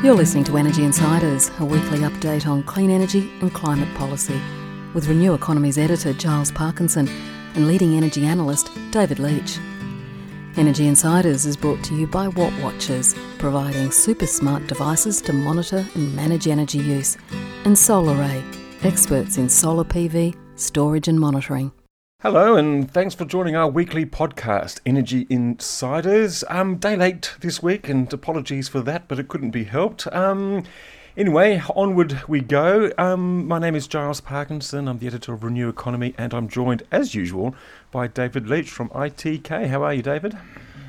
You're listening to Energy Insiders, a weekly update on clean energy and climate policy, with Renew Economy's editor Giles Parkinson and leading energy analyst David Leitch. Energy Insiders is brought to you by Watt Watchers, providing super smart devices to monitor and manage energy use, and Solaray, experts in solar PV, storage and monitoring. Hello, and thanks for joining our weekly podcast, Energy Insiders. Um, day late this week, and apologies for that, but it couldn't be helped. Um, anyway, onward we go. Um, my name is Giles Parkinson. I'm the editor of Renew Economy, and I'm joined, as usual, by David Leitch from ITK. How are you, David?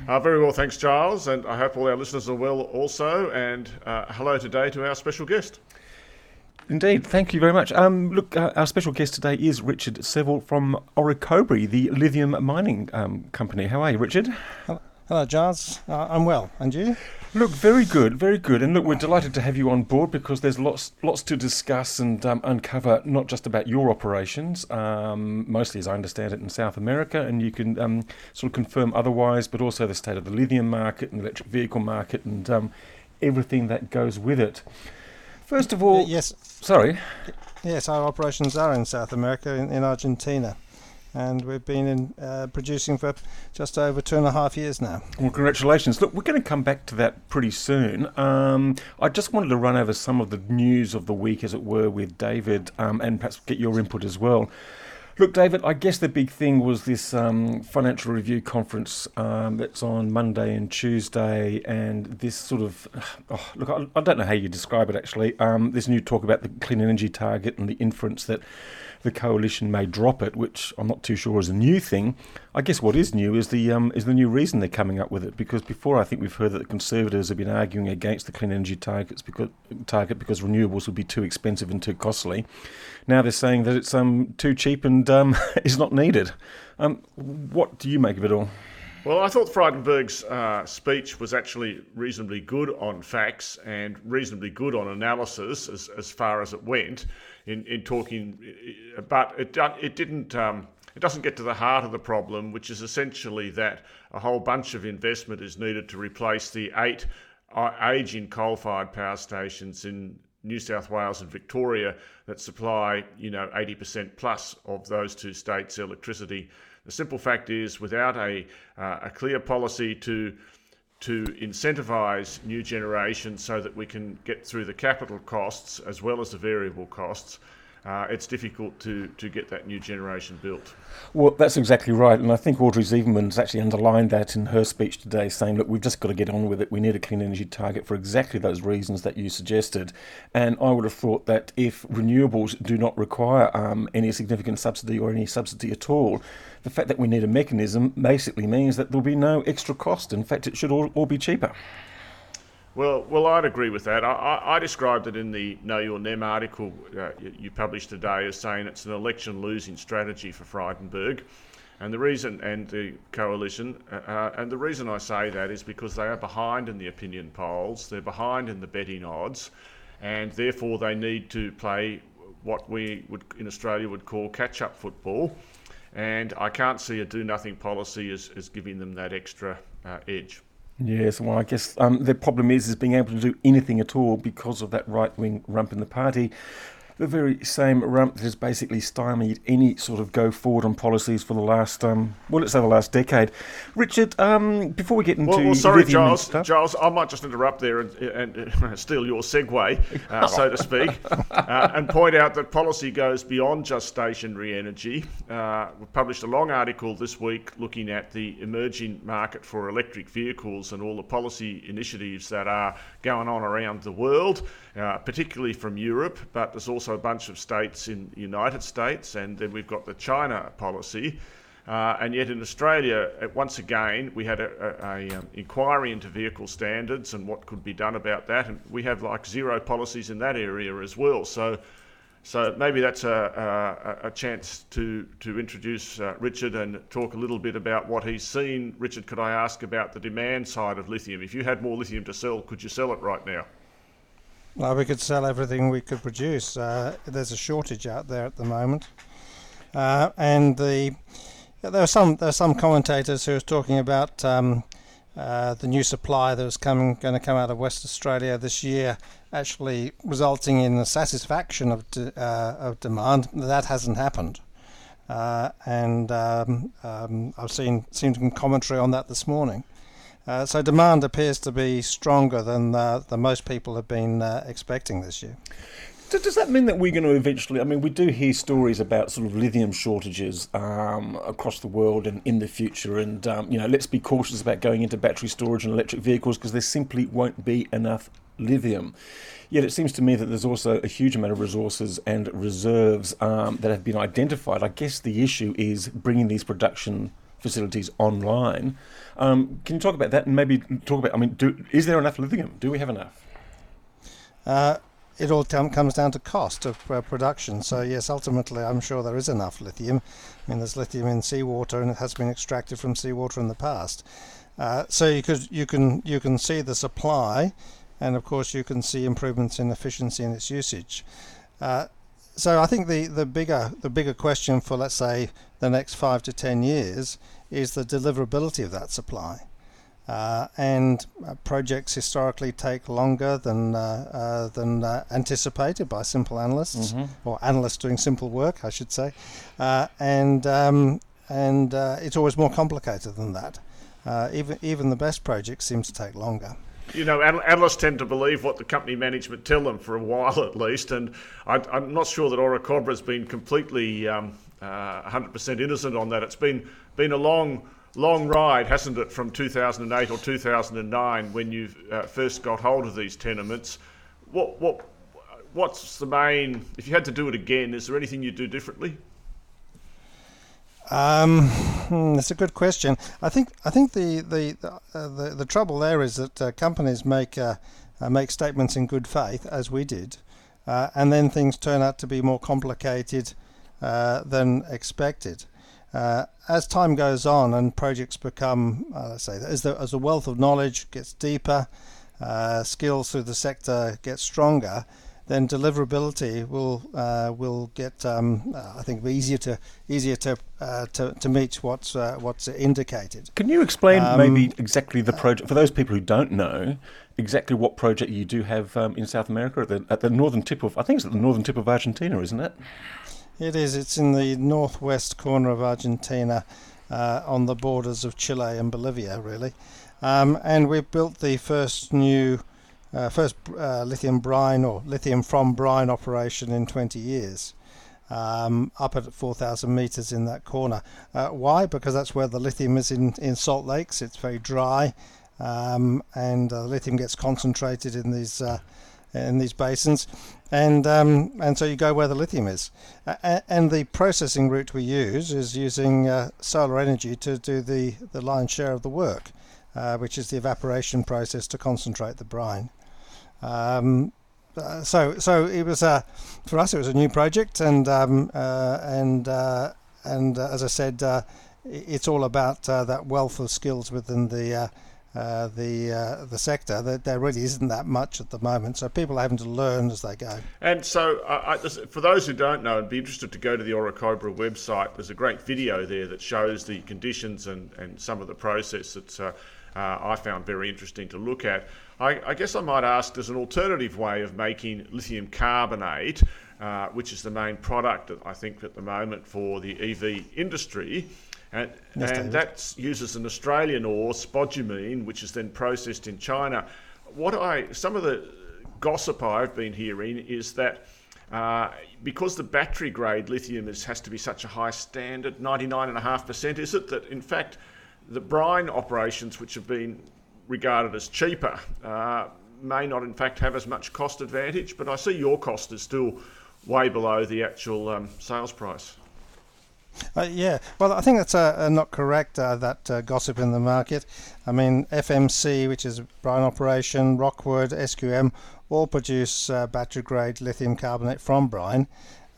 Uh, very well, thanks, Giles, and I hope all our listeners are well also. And uh, hello today to our special guest. Indeed, thank you very much. Um, look, uh, our special guest today is Richard Seville from Orocobre, the lithium mining um, company. How are you, Richard? Hello, Giles. Uh, I'm well, and you? Look, very good, very good. And look, we're delighted to have you on board because there's lots, lots to discuss and um, uncover, not just about your operations, um, mostly as I understand it in South America, and you can um, sort of confirm otherwise, but also the state of the lithium market and the electric vehicle market and um, everything that goes with it. First of all, yes. Sorry. Yes, our operations are in South America, in, in Argentina, and we've been in, uh, producing for just over two and a half years now. Well, congratulations. Look, we're going to come back to that pretty soon. Um, I just wanted to run over some of the news of the week, as it were, with David, um, and perhaps get your input as well. Look, David, I guess the big thing was this um, financial review conference um, that's on Monday and Tuesday, and this sort of oh, look, I, I, don't know how you describe it actually. Um, this new talk about the clean energy target and the inference that the coalition may drop it, which I'm not too sure is a new thing. I guess what is new is the um, is the new reason they're coming up with it. Because before, I think we've heard that the Conservatives have been arguing against the clean energy targets because target because renewables would be too expensive and too costly. Now they're saying that it's um, too cheap and um, is not needed. Um, what do you make of it all? Well, I thought Frydenberg's uh, speech was actually reasonably good on facts and reasonably good on analysis as, as far as it went in, in talking, but it, it didn't. Um, it doesn't get to the heart of the problem, which is essentially that a whole bunch of investment is needed to replace the eight uh, aging coal-fired power stations in New South Wales and Victoria that supply, you know, 80% plus of those two states' electricity. The simple fact is, without a, uh, a clear policy to to incentivise new generation so that we can get through the capital costs as well as the variable costs, uh, it's difficult to, to get that new generation built. Well, that's exactly right. And I think Audrey Zibelman's actually underlined that in her speech today, saying, look, we've just got to get on with it. We need a clean energy target for exactly those reasons that you suggested. And I would have thought that if renewables do not require um, any significant subsidy or any subsidy at all, the fact that we need a mechanism basically means that there'll be no extra cost. In fact, it should all, all be cheaper. Well, well, I'd agree with that. I, I, I described it in the Know Your NEM article uh, you, you, published today as saying it's an election losing strategy for Frydenberg. And the reason, and the coalition, uh, uh, and the reason I say that is because they are behind in the opinion polls, they're behind in the betting odds, and therefore they need to play what we would in Australia would call catch up football and I can't see a do nothing policy as, as giving them that extra uh, edge. Yes, well, I guess um, the problem is is being able to do anything at all because of that right wing rump in the party the very same rump that has basically stymied any sort of go forward on policies for the last, um, well, let's say the last decade. Richard, um, before we get into. Well, well sorry, Giles. Giles, I might just interrupt there and, and steal your segue, uh, so to speak, uh, and point out that policy goes beyond just stationary energy. Uh, we've published a long article this week looking at the emerging market for electric vehicles and all the policy initiatives that are going on around the world, uh, particularly from Europe, but there's also a bunch of states in the United States, and then we've got the China policy. Uh, and yet in Australia, uh, once again, we had an um, inquiry into vehicle standards and what could be done about that, and we have like zero policies in that area as well. So, so maybe that's a, a, a chance to to introduce uh, Richard and talk a little bit about what he's seen. Richard, could I ask about the demand side of lithium? If you had more lithium to sell, could you sell it right now? Well, we could sell everything we could produce. Uh, there's a shortage out there at the moment, uh, and the there are some there are some commentators who are talking about um, uh, the new supply that was coming, going to come out of West Australia this year, actually resulting in the satisfaction of de, uh, of demand. That hasn't happened, uh, and um, um, I've seen seen some commentary on that this morning. Uh, so demand appears to be stronger than uh, than most people have been expecting this year. Does that mean that we're going to eventually? I mean, we do hear stories about sort of lithium shortages um, across the world and in the future, and um, you know, let's be cautious about going into battery storage and electric vehicles because there simply won't be enough lithium. Yet it seems to me that there's also a huge amount of resources and reserves um, that have been identified. I guess the issue is bringing these production facilities online. Um, can you talk about that and maybe talk about? I mean, do, is there enough lithium? Do we have enough? Uh, it all comes down to cost of uh, production. So yes, ultimately, I'm sure there is enough lithium. I mean, there's lithium in seawater, and it has been extracted from seawater in the past. Uh, so you could you can you can see the supply, and of course you can see improvements in efficiency in its usage. Uh, so I think the, the bigger the bigger question for let's say the next five to ten years is the deliverability of that supply. Uh, and uh, projects historically take longer than uh, uh than uh, anticipated by simple analysts mm-hmm. or analysts doing simple work, I should say, uh, and um, and it's always more complicated than that. even even the best projects seem to take longer. You know, analysts tend to believe what the company management tell them for a while at least, and I, am not sure that Orocobre has been completely um, 100% innocent on that. It's been been a long long ride, hasn't it, from 2008 or 2009 when you uh, first got hold of these tenements? What, what, what's the main? If you had to do it again, is there anything you'd do differently? Um, hmm, that's a good question. I think I think the the uh, the, the, trouble there is that uh, companies make uh, uh make statements in good faith, as we did, uh, and then things turn out to be more complicated than expected. Uh, as time goes on and projects become, uh, let's say, as the, as the wealth of knowledge gets deeper, uh, skills through the sector get stronger, then deliverability will uh, will get, um, uh, I think, easier to easier to uh, to, to meet what's what's indicated. Can you explain um, maybe exactly the project for those people who don't know? Exactly what project you do have um, in South America at the, at the northern tip of I think it's at the northern tip of Argentina, isn't it? It is. It's in the northwest corner of Argentina, uh, on the borders of Chile and Bolivia, really. Um, and we've built the first new, uh, first uh, lithium brine or lithium from brine operation in 20 years. Um, up at 4,000 meters in that corner. Uh, why? Because that's where the lithium is in, in salt lakes. It's very dry, um, and uh, lithium gets concentrated in these uh, in these basins, and um, and so you go where the lithium is, uh, and the processing route we use is using uh, solar energy to do the the lion's share of the work, uh, which is the evaporation process to concentrate the brine. Um, uh, so so it was a for us it was a new project, and um, uh, and uh, and as I said, it's all about that wealth of skills within the uh, the uh, the sector. That there really isn't that much at the moment, so people are having to learn as they go. And so, uh, I, for those who don't know, and be interested to go to the Orocobre website, there's a great video there that shows the conditions and, and some of the process that uh, uh, I found very interesting to look at. I, I, guess I might ask, there's an alternative way of making lithium carbonate. which is the main product, I think, at the moment for the EV industry. And, and that uses an Australian ore, spodumene, which is then processed in China. What I some of the gossip I've been hearing is that uh, because the battery grade lithium is, has to be such a high standard, 99.5%, is it that in fact the brine operations, which have been regarded as cheaper, uh, may not in fact have as much cost advantage? But I see your cost is still way below the actual um, sales price. Uh, yeah, well, I think that's uh, uh, not correct, uh, that uh, gossip in the market. I mean, FMC, which is Brine Operation, Rockwood, SQM, all produce uh, battery grade lithium carbonate from brine,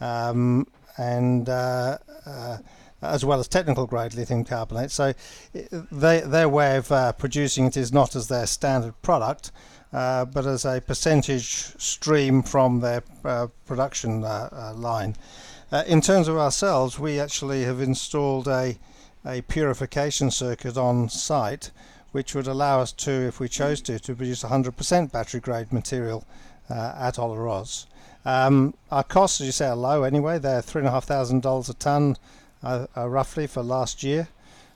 um, and as well as technical grade lithium carbonate. So they, their way of producing it is not as their standard product. but as a percentage stream from their production line. Uh, in terms of ourselves, we actually have installed a, a purification circuit on site, which would allow us to, if we chose to, to produce 100% battery grade material uh, at Olaroz. Um, our costs, as you say, are low anyway. They're $3,500 a tonne uh, uh, roughly for last year.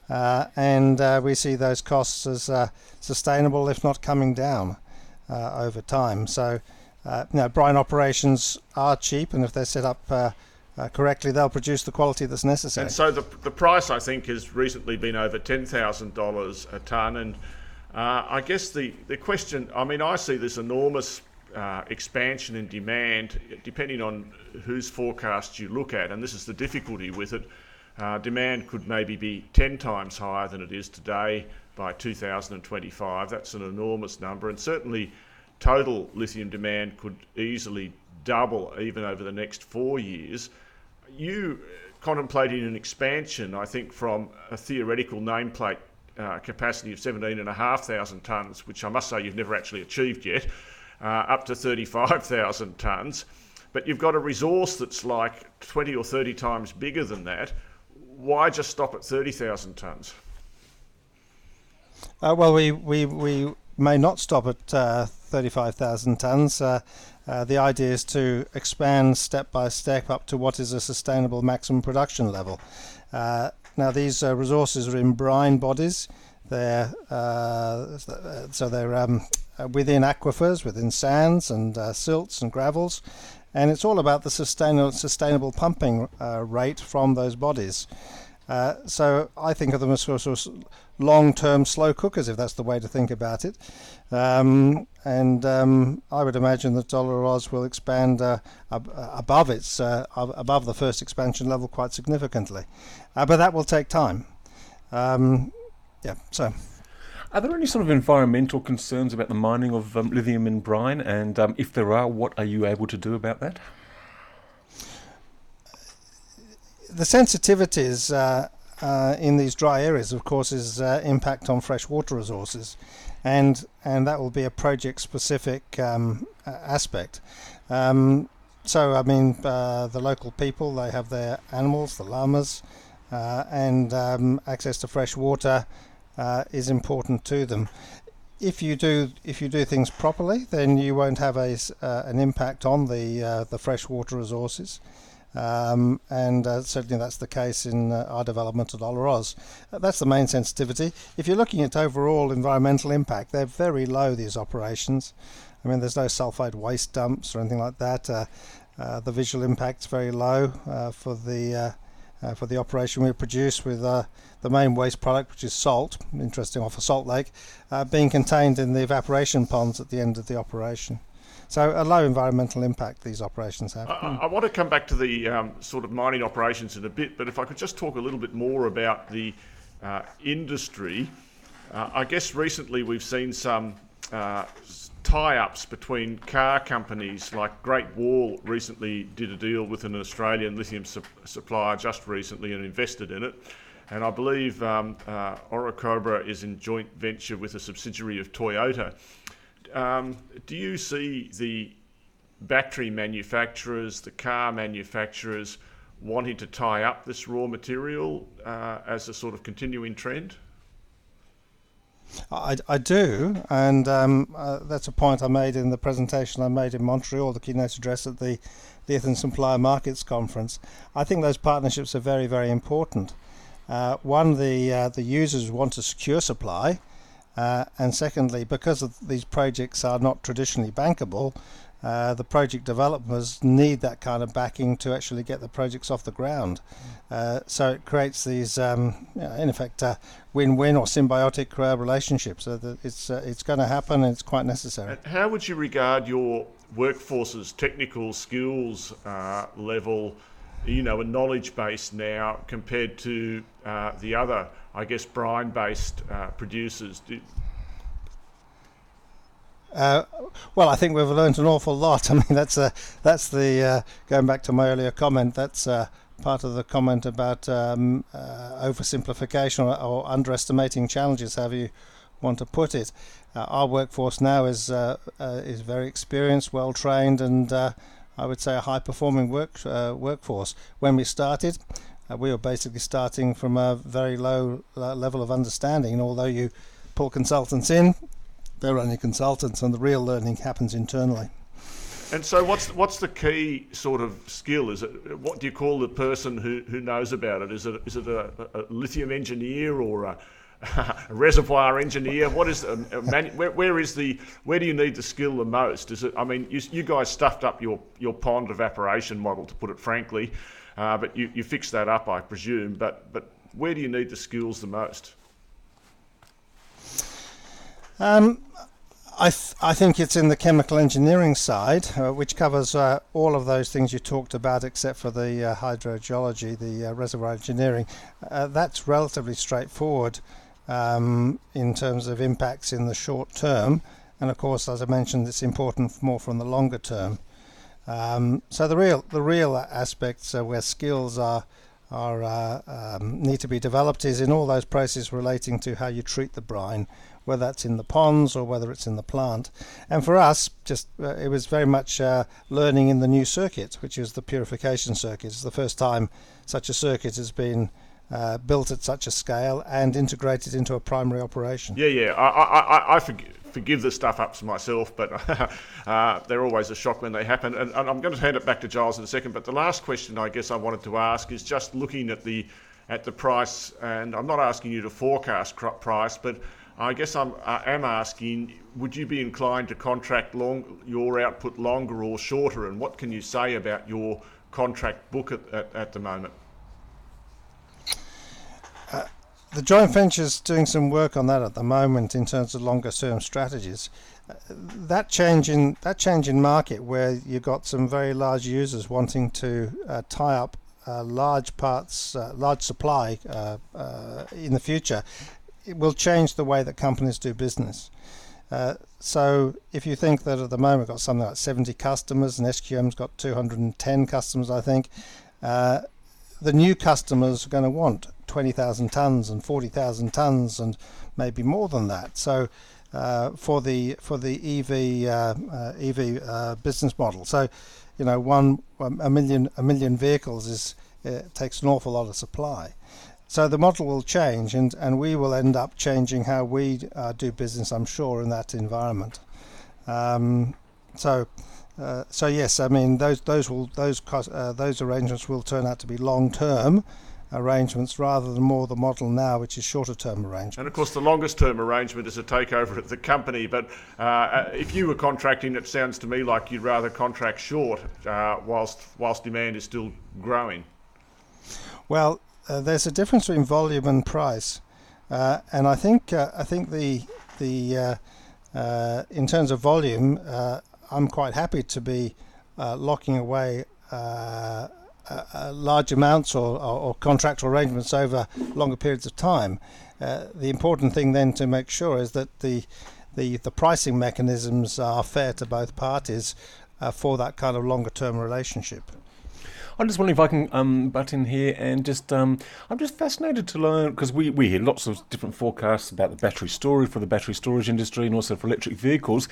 Uh, and uh, we see those costs as sustainable, if not coming down over time. So, you know, brine operations are cheap, and if they're set up uh, correctly, they'll produce the quality that's necessary. And so the, the price, I think, has recently been over $10,000 a tonne. And uh, I guess the, the question I mean, I see this enormous uh, expansion in demand, depending on whose forecast you look at, and this is the difficulty with it. Uh, demand could maybe be 10 times higher than it is today by 2025. That's an enormous number, and certainly total lithium demand could easily double even over the next four years you contemplating an expansion, I think, from a theoretical nameplate uh, capacity of 17,500 tonnes, which I must say you've never actually achieved yet, uh, up to 35,000 tonnes. But you've got a resource that's like 20 or 30 times bigger than that. Why just stop at 30,000 tonnes? Uh, well, we, we, we may not stop at uh, 35,000 tonnes. Uh, the idea is to expand step by step up to what is a sustainable maximum production level. Uh, now, these uh, resources are in brine bodies. They're uh, so they're um, within aquifers, within sands and uh, silts and gravels, and it's all about the sustainable sustainable pumping rate from those bodies. so I think of them as sort of long-term slow cookers, if that's the way to think about it. Um, and um, I would imagine that Olaroz will expand uh, ab- above its uh, above the first expansion level quite significantly, uh, but that will take time. Um, yeah, so. Are there any sort of environmental concerns about the mining of um, lithium in brine? And um, if there are, what are you able to do about that? The sensitivities uh, in these dry areas, of course, is uh, impact on freshwater resources, and and that will be a project-specific um, aspect. Um, so, I mean, uh, the local people they have their animals, the llamas, uh, and um, access to fresh water uh, is important to them. If you do if you do things properly, then you won't have a uh, an impact on the the freshwater resources. Um, and uh, certainly that's the case in uh, our development at Olaroz. Uh, that's the main sensitivity. If you're looking at overall environmental impact, they're very low, these operations. I mean, there's no sulfide waste dumps or anything like that. Uh, uh, the visual impact's very low uh, for the for the operation we produce with the main waste product, which is salt, interesting off a salt lake, being contained in the evaporation ponds at the end of the operation. So a low environmental impact these operations have. I, I want to come back to the um, sort of mining operations in a bit, but if I could just talk a little bit more about the uh, industry. Uh, I guess recently we've seen some uh, tie-ups between car companies like Great Wall recently did a deal with an Australian lithium su- supplier just recently and invested in it. And I believe um, uh, Orocobre is in joint venture with a subsidiary of Toyota. Um, do you see the battery manufacturers, the car manufacturers, wanting to tie up this raw material uh, as a sort of continuing trend? I, I do, and um, uh, that's a point I made in the presentation I made in Montreal, the keynote address at the the Lithium Supplier Markets Conference. I think those partnerships are very, very important. Uh, one, the uh, the users want to secure supply, uh, and secondly, because these projects are not traditionally bankable, uh, the project developers need that kind of backing to actually get the projects off the ground. Uh, so it creates these, um, in effect, uh, win-win or symbiotic uh, relationships. So it's uh, it's going to happen, and it's quite necessary. How would you regard your workforce's technical skills level? You know, a knowledge base now compared to uh, the other, I guess, brine-based uh, producers? Do... Uh, well, I think we've learned an awful lot. I mean, that's a, that's the uh, going back to my earlier comment. That's uh, part of the comment about um, uh, oversimplification or, or, underestimating challenges, however you want to put it. our workforce now is is very experienced, well trained, and I would say, a high performing work, uh, workforce. When we started, uh, we were basically starting from a very low level of understanding, and although you pull consultants in. They're only consultants, and the real learning happens internally. And so, what's what's the key sort of skill? Is it what do you call the person who, who knows about it? Is it is it a, a lithium engineer or a reservoir engineer? What is a, man, where, where is the where do you need the skill the most? Is it? I mean, you, you guys stuffed up your your pond evaporation model, to put it frankly, uh, but you, you fixed that up, I presume. But but where do you need the skills the most? Um, I, th- I think it's in the chemical engineering side, uh, which covers uh, all of those things you talked about, except for the uh, hydrogeology, the uh, reservoir engineering. Uh, that's relatively straightforward um, in terms of impacts in the short term, and of course, as I mentioned, it's important more from the longer term. Um, so the real the real aspects where skills are are uh, um, need to be developed is in all those processes relating to how you treat the brine whether that's in the ponds or whether it's in the plant. And for us, just uh, it was very much uh, learning in the new circuit, which is the purification circuit. It's the first time such a circuit has been uh, built at such a scale and integrated into a primary operation. Yeah, yeah. I, I, I, I forgive, forgive the stuff ups myself, but uh, they're always a shock when they happen. And, and, I'm going to hand it back to Giles in a second. But the last question I guess I wanted to ask is just looking at the at the price, and I'm not asking you to forecast price, but I guess I'm, I am asking, would you be inclined to contract long, your output longer or shorter? And what can you say about your contract book at, at, at the moment? Uh, the joint venture is doing some work on that at the moment in terms of longer term strategies. Uh, that change in that change in market where you've got some very large users wanting to uh, tie up uh, large parts, uh, large supply uh, in the future, it will change the way that companies do business. Uh, so if you think that at the moment we've got something like 70 customers and SQM's got 210 customers, I think, uh, the new customers are going to want 20,000 tons and 40,000 tons and maybe more than that. So uh, for the for the EV uh, uh, EV uh, business model, so you know one a million a million vehicles is takes an awful lot of supply. So the model will change, and, and we will end up changing how we uh, do business, I'm sure, in that environment. Um, so, uh, so yes, I mean those those will those uh, those arrangements will turn out to be long-term arrangements rather than more the model now, which is shorter-term arrangements. And of course, the longest-term arrangement is a takeover of the company. But uh, if you were contracting, it sounds to me like you'd rather contract short uh, whilst whilst demand is still growing. Well, uh, there's a difference between volume and price, uh, and I think uh, I think the the uh, uh, in terms of volume, I'm quite happy to be locking away. Large amounts or, or, or, contractual arrangements over longer periods of time. the important thing then to make sure is that the the, the pricing mechanisms are fair to both parties for that kind of longer term relationship. I'm just wondering if I can um, butt in here and just um, I'm just fascinated to learn because we, we hear lots of different forecasts about the battery storage for the battery storage industry and also for electric vehicles.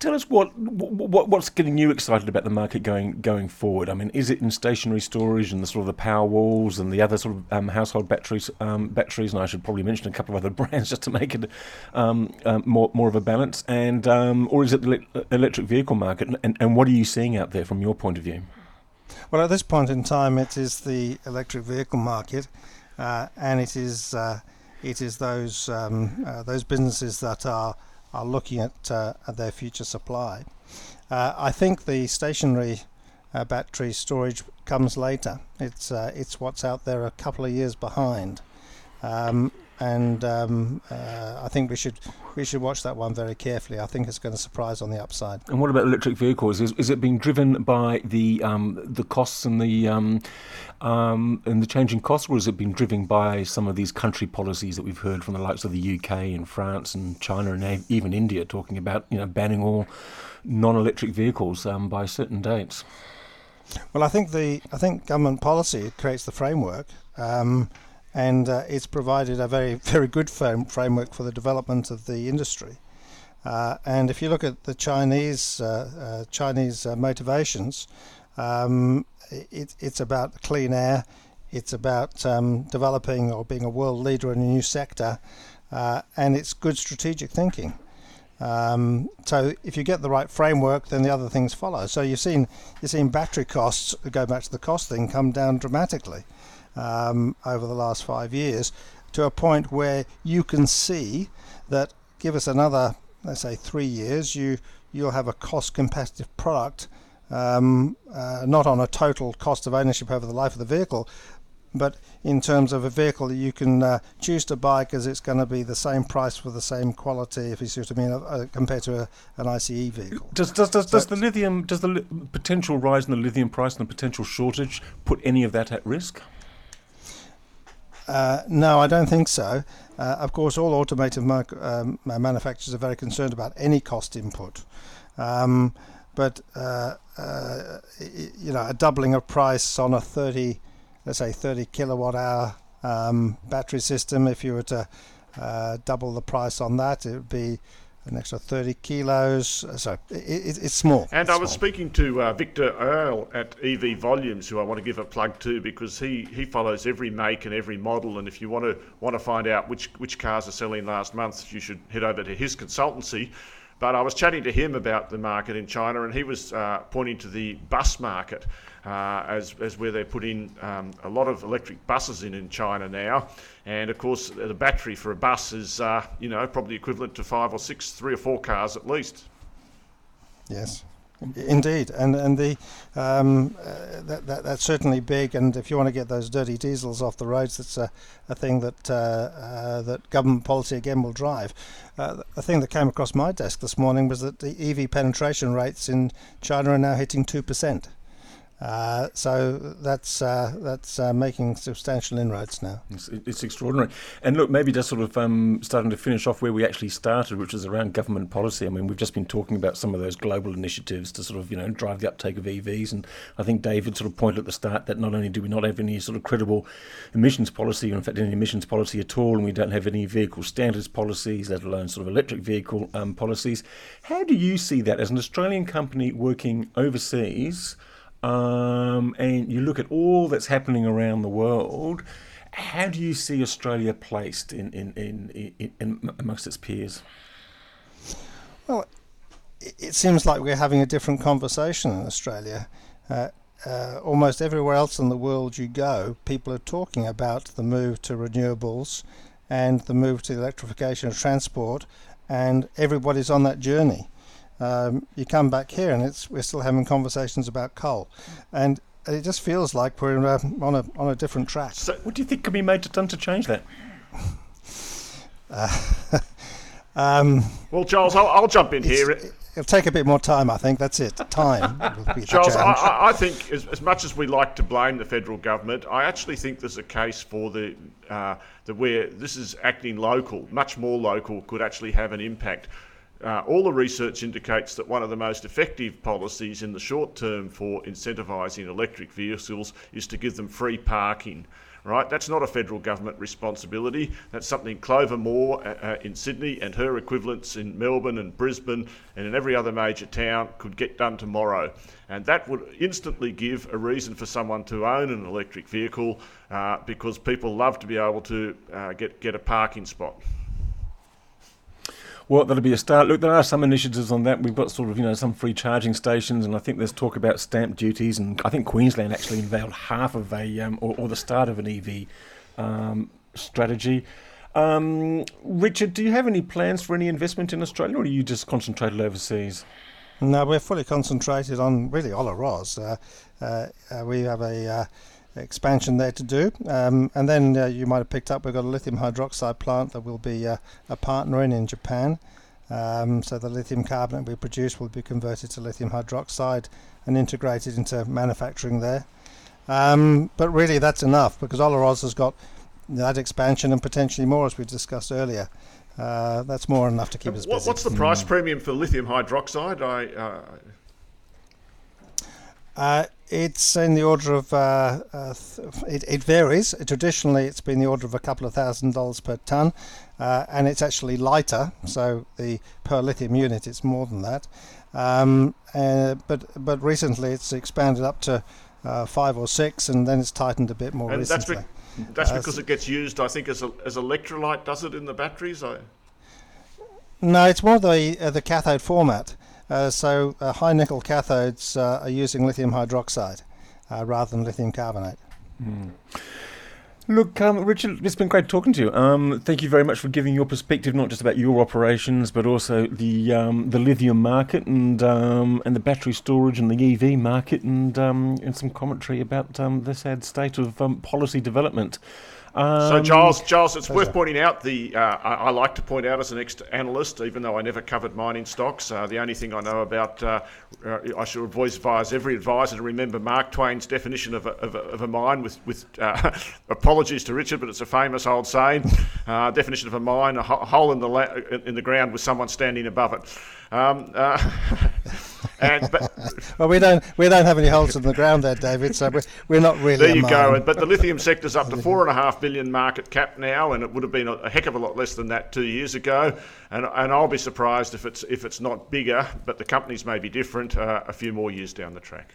Tell us what, what what's getting you excited about the market going going forward. I mean, is it in stationary storage and the sort of the power walls and the other sort of um, household batteries um, batteries? And I should probably mention a couple of other brands just to make it um, um more more of a balance. And um, or is it the electric vehicle market? And, and what are you seeing out there from your point of view? Well, at this point in time, it is the electric vehicle market, uh, and it is uh, it is those um, uh, those businesses that are are looking at, uh, at their future supply. Uh, I think the stationary uh, battery storage comes later. It's it's what's out there a couple of years behind. Um, and um, uh, I think we should we should watch that one very carefully. I think it's going to surprise on the upside. And what about electric vehicles? Is, is it being driven by the um, the costs and the um, um, and the changing costs, or is it being driven by some of these country policies that we've heard from the likes of the UK and France and China and even India talking about you know banning all non-electric vehicles um, by certain dates? Well, I think the I think government policy creates the framework. And uh, it's provided a very very good frame, framework for the development of the industry. Uh, and if you look at the Chinese uh, uh Chinese uh, motivations, um, it, it's about clean air, it's about um, developing or being a world leader in a new sector, uh, and it's good strategic thinking. Um, so if you get the right framework, then the other things follow. So you've seen you've seen battery costs go back to the cost thing come down dramatically um, over the last five years to a point where you can see that give us another let's say three years, you you'll have a cost competitive product. Um, uh, not on a total cost of ownership over the life of the vehicle, but in terms of a vehicle that you can uh, choose to buy because it's going to be the same price for the same quality, if you see what I mean, uh, compared to a, an ICE vehicle. Does does does, so does the lithium does the li- potential rise in the lithium price and the potential shortage put any of that at risk? Uh, no, I don't think so. Uh, of course, all automotive um, manufacturers are very concerned about any cost input. Um, but uh, uh you know, a doubling of price on a 30 let's say 30 kilowatt hour um, battery system. If you were to uh, double the price on that, it would be an extra 30 kilos. So it, it, it's small. And it's I was small. speaking to uh, Viktor Irle at EV Volumes, who I want to give a plug to because he, he follows every make and every model. And if you want to want to find out which which cars are selling last month, you should head over to his consultancy. But I was chatting to him about the market in China, and he was uh, pointing to the bus market uh, as, as where they're putting um, a lot of electric buses in in China now. And of course, the battery for a bus is, uh, you know, probably equivalent to five or six, three or four cars at least. Yes. Indeed, and and the um, uh, that, that that's certainly big. And if you want to get those dirty diesels off the roads, that's a, a thing that uh, uh, that government policy again will drive. Uh, a thing that came across my desk this morning was that the EV penetration rates in China are now hitting two percent. Uh, so that's uh, that's uh, making substantial inroads now. It's, it's, extraordinary. And look, maybe just sort of um, starting to finish off where we actually started, which is around government policy. I mean, we've just been talking about some of those global initiatives to sort of you know drive the uptake of EVs, and I think David sort of pointed at the start that not only do we not have any sort of credible emissions policy, or in fact any emissions policy at all, and we don't have any vehicle standards policies, let alone sort of electric vehicle um, policies. How do you see that as an Australian company working overseas? Um, and you look at all that's happening around the world, how do you see Australia placed in, in, in, in, in amongst its peers? Well, it seems like we're having a different conversation in Australia. Uh, uh, almost everywhere else in the world you go, people are talking about the move to renewables and the move to the electrification of transport, and everybody's on that journey. Um, you come back here and it's we're still having conversations about coal, and it just feels like we're uh, on a on a different track. So, what do you think can be made to done to change that? Uh, um, well, Charles, I'll, I'll jump in here. It'll take a bit more time, I think. That's it. Time. Charles, I, I, think as, as, much as we like to blame the federal government, I actually think there's a case for the uh, that where this is acting local, much more local, could actually have an impact. Uh, all the research indicates that one of the most effective policies in the short term for incentivising electric vehicles is to give them free parking. Right, that's not a federal government responsibility. That's something Clover Moore uh, uh, in Sydney and her equivalents in Melbourne and Brisbane and in every other major town could get done tomorrow. And that would instantly give a reason for someone to own an electric vehicle uh, because people love to be able to uh, get, get a parking spot. Well, that'll be a start. Look, there are some initiatives on that. We've got sort of, you know, some free charging stations, and I think there's talk about stamp duties, and I think Queensland actually unveiled half of a, um, or, or, the start of an EV um, strategy. Um, Richard, do you have any plans for any investment in Australia, or are you just concentrated overseas? No, we're fully concentrated on really Olaroz. Uh, uh, uh, we have a uh, expansion there to do. Um, and then uh, you might have picked up we've got a lithium hydroxide plant that we'll be uh, a partner in in Japan. Um, so the lithium carbonate we produce will be converted to lithium hydroxide and integrated into manufacturing there. Um, but really that's enough because Olaroz has got that expansion and potentially more as we discussed earlier. Uh, that's more than enough to keep us busy. What's the price premium for lithium hydroxide? I, uh, uh, it's in the order of, uh, uh, it, it, varies. Traditionally, it's been the order of a couple of thousand dollars per ton, uh, and it's actually lighter. So the per lithium unit, it's more than that. Um, uh, but but recently, it's expanded up to uh, five or six, and then it's tightened a bit more and recently. That's, be- That's because it gets used, I think, as a, as electrolyte. Does it in the batteries? I... No, it's more the uh, the cathode format. Uh, so uh, high nickel cathodes uh, are using lithium hydroxide rather than lithium carbonate. Mm. Look, um, Richard, it's been great talking to you. Um, thank you very much for giving your perspective, not just about your operations, but also the um, the lithium market and um, and the battery storage and the EV market, and um, and some commentary about um, the sad state of policy development. So, Giles, Giles, it's worth pointing out the. Uh, I, I, like to point out as an ex-analyst, even though I never covered mining stocks, uh, the only thing I know about, uh, uh I should always advise every advisor to remember Mark Twain's definition of a, of a, of a mine. With, with uh, apologies to Richard, but it's a famous old saying. Uh, definition of a mine: a hole in the la- in the ground with someone standing above it. Um, And but, well, we don't we don't have any holes in the ground there, David. So we're, we're not really. There you go. But the lithium sector's up to four and a half billion market cap now, and it would have been a, a heck of a lot less than that two years ago. And and I'll be surprised if it's if it's not bigger. But the companies may be different uh, a few more years down the track.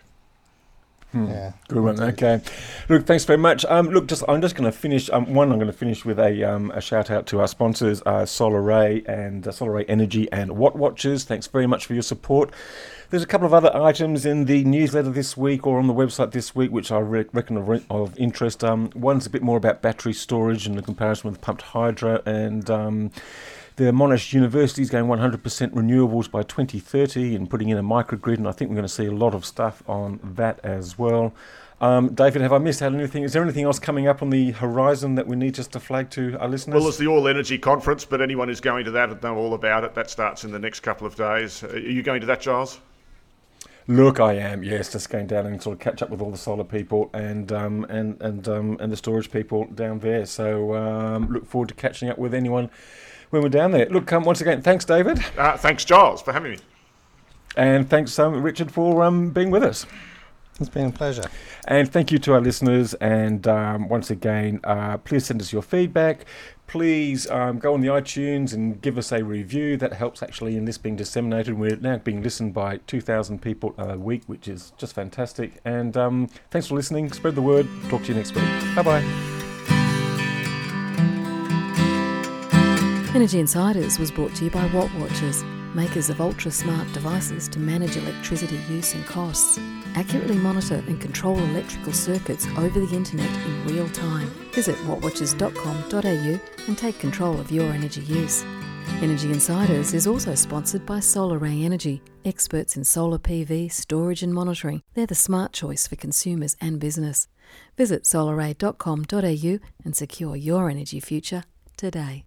Hmm. Yeah. Good one. Okay. Look, thanks very much. Um, look, just I'm just going to finish. Um, one, I'm going to finish with a, um, a shout out to our sponsors, uh, Solaray and uh, Solaray Energy and Watt Watchers. Thanks very much for your support. There's a couple of other items in the newsletter this week or on the website this week which I re- reckon are of interest. Um, one's a bit more about battery storage and the comparison with pumped hydro, and um, the Monash University is going 100% renewables by 2030 and putting in a microgrid, and I think we're going to see a lot of stuff on that as well. Um, David, have I missed out anything? Is there anything else coming up on the horizon that we need just to flag to our listeners? Well, it's the All Energy Conference, but anyone who's going to that will know all about it. That starts in the next couple of days. Are you going to that, Giles? Look, I am. Yes, just going down and sort of catch up with all the solar people and um, and and um, and the storage people down there. So um, look forward to catching up with anyone when we're down there. Look, um, once again, thanks, David. Uh, thanks, Giles, for having me. And thanks, um, Richard, for um, being with us. It's been a pleasure. And thank you to our listeners. And um, once again, uh, please send us your feedback. Please um, go on the iTunes and give us a review. That helps actually in this being disseminated. We're now being listened by 2,000 people a week, which is just fantastic. And um, thanks for listening. Spread the word. Talk to you next week. Bye bye. Energy Insiders was brought to you by Watt Watchers, makers of ultra smart devices to manage electricity use and costs accurately monitor and control electrical circuits over the internet in real time. Visit wattwatchers.com.au and take control of your energy use. Energy Insiders is also sponsored by Solaray Energy, experts in solar PV, storage and monitoring. They're the smart choice for consumers and business. Visit solaray.com.au and secure your energy future today.